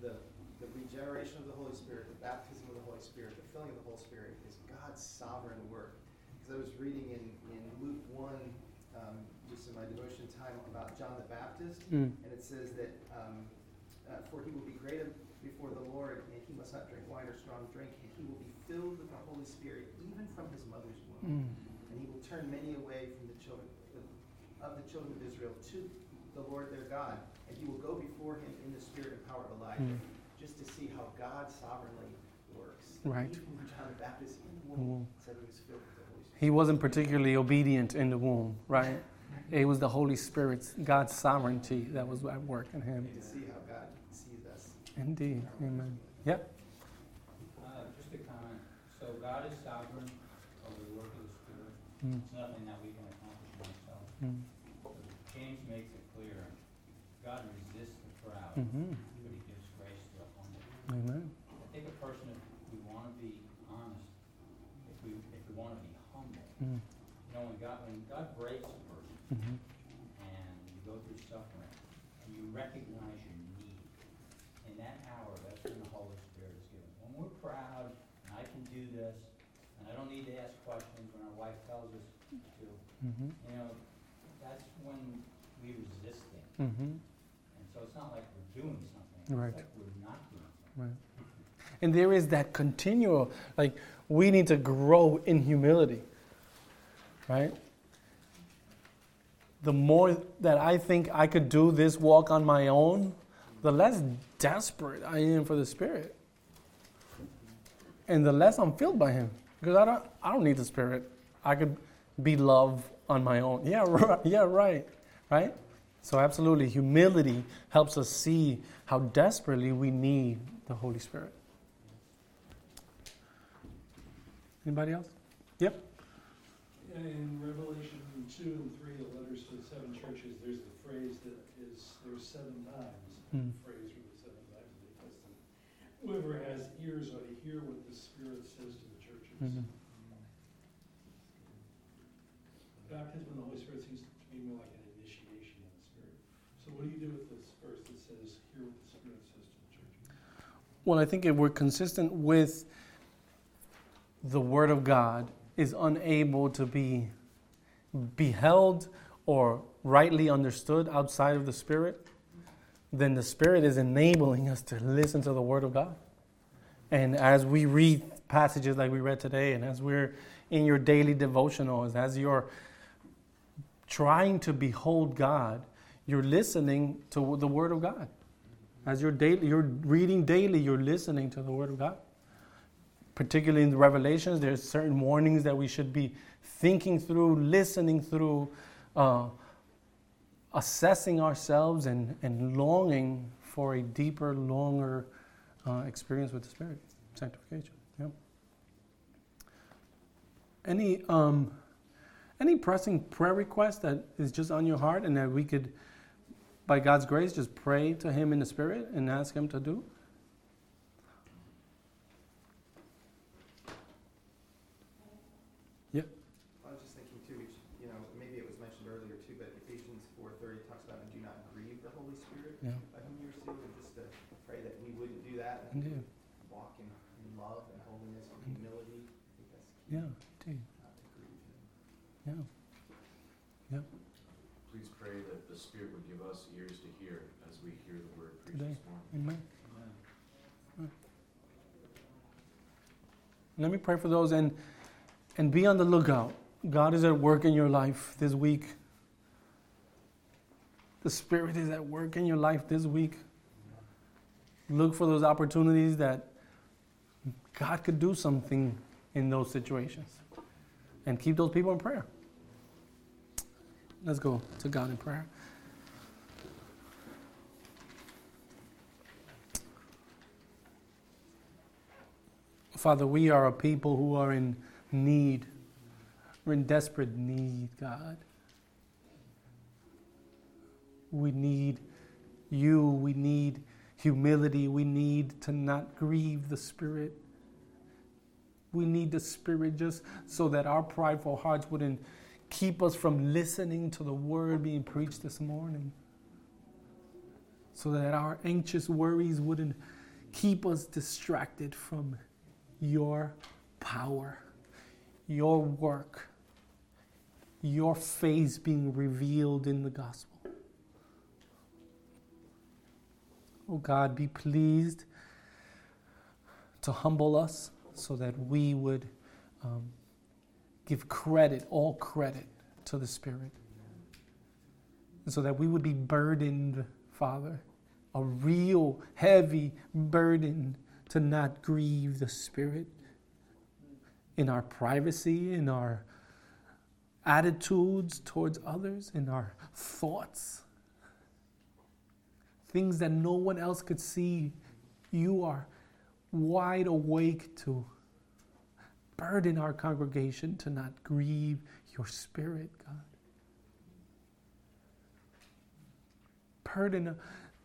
the, the regeneration of the Holy Spirit, the baptism of the Holy Spirit, the filling of the Holy Spirit is God's sovereign work. Because I was reading in, in Luke one, um, just in my devotion time about John the Baptist, Mm. and it says that, um, uh, for he will be great before the Lord, and he must not drink wine or strong drink, and he will be filled with the Holy Spirit, even from his mother's womb. Mm. And he will turn many away from the children of the children of Israel to the Lord their God, and he will go before him in the spirit and power of Elijah, Mm. just to see how God sovereignly works. Right. John the Baptist in the womb said he was filled with the Holy Spirit. He wasn't particularly obedient in the womb, right? It was the Holy Spirit's, God's sovereignty that was at work in him. And to see how God sees us. Indeed. Amen. Yep. Uh, just a comment. So God is sovereign over the work of the Spirit. Mm. It's nothing that we can accomplish ourselves. Mm. James makes it clear. God resists the proud, Mhm. but he gives grace to the humble. Amen. I think a person, if we want to be honest, if we, if we want to be humble, Mm. you know, when God, when God breaks a person Mhm. and you go through suffering and you recognize your need, in that hour, that's when the Holy Spirit is given. When we're proud, and I can do this, and I don't need to ask questions when our wife tells us to, Mhm. you know, that's when we resist things. Mhm. And so it's not like we're doing something, Right. like we're not doing something. Right. And there is that continual, like, we need to grow in humility, right? The more that I think I could do this walk on my own, the less desperate I am for the Spirit. And the less I'm filled by Him. Because I don't, I don't need the Spirit. I could be love on my own. Yeah, right. Yeah, right. Right? So, absolutely, humility helps us see how desperately we need the Holy Spirit. Anybody else? Yep. In Revelation two and three, the letters to the seven churches, there's the phrase that is, there's seven times, the phrase for the seven times of the Testament. Whoever has ears ought to hear what the Spirit says to the churches. Mhm. Baptism in the Holy Spirit seems to me more like an initiation in the Spirit. So what do you do with this verse that says, hear what the Spirit says to the churches? Well, I think if we're consistent with the Word of God, is unable to be beheld or rightly understood outside of the Spirit, then the Spirit is enabling us to listen to the Word of God. And as we read passages like we read today, and as we're in your daily devotionals, as you're trying to behold God, you're listening to the Word of God. As you're, daily, you're reading daily, you're listening to the Word of God. Particularly in the Revelations, there's certain warnings that we should be thinking through, listening through, uh, assessing ourselves, and, and longing for a deeper, longer uh, experience with the Spirit, sanctification. Yeah. Any um, any pressing prayer request that is just on your heart and that we could, by God's grace, just pray to Him in the Spirit and ask Him to do? Yeah. I was just thinking too, we should- you know, maybe it was mentioned earlier too, but Ephesians four thirty talks about, and do not grieve the Holy Spirit. Yeah. By whom you are sealed, and just to pray that we wouldn't do that. and Indeed. Walk in, in love and holiness and humility. I think that's key. Yeah, indeed. Not to grieve him. Yeah. Yeah. Please pray that the Spirit would give us ears to hear as we hear the word preached Today. this morning. Amen. Let me pray for those and and be on the lookout. God is at work in your life this week. The Spirit is at work in your life this week. Look for those opportunities that God could do something in those situations. And keep those people in prayer. Let's go to God in prayer. Father, we are a people who are in need. We're in desperate need, God. We need you. We need humility. We need to not grieve the Spirit. We need the Spirit just so that our prideful hearts wouldn't keep us from listening to the word being preached this morning. So that our anxious worries wouldn't keep us distracted from your power, your work, your face being revealed in the gospel. Oh God, be pleased to humble us so that we would um, give credit, all credit, to the Spirit. So that we would be burdened, Father, a real heavy burden to not grieve the Spirit in our privacy, in our attitudes towards others, in our thoughts. Things that no one else could see, you are wide awake to. Burden our congregation to not grieve your Spirit, God. Burden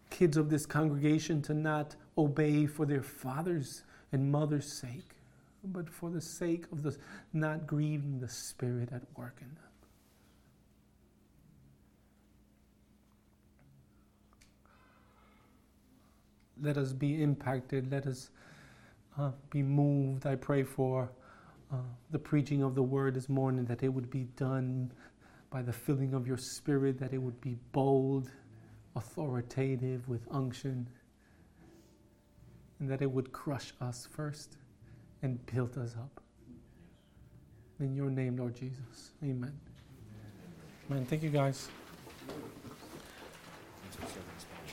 kids of this congregation to not obey for their father's and mother's sake, but for the sake of the not grieving the Spirit at work in them. Let us be impacted. Let us uh, be moved. I pray for uh, the preaching of the word this morning that it would be done by the filling of your Spirit, that it would be bold, authoritative, with unction and that it would crush us first and build us up. In your name, Lord Jesus. Amen. Amen. Thank you, guys.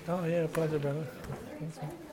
Oh, yeah, pleasure, brother.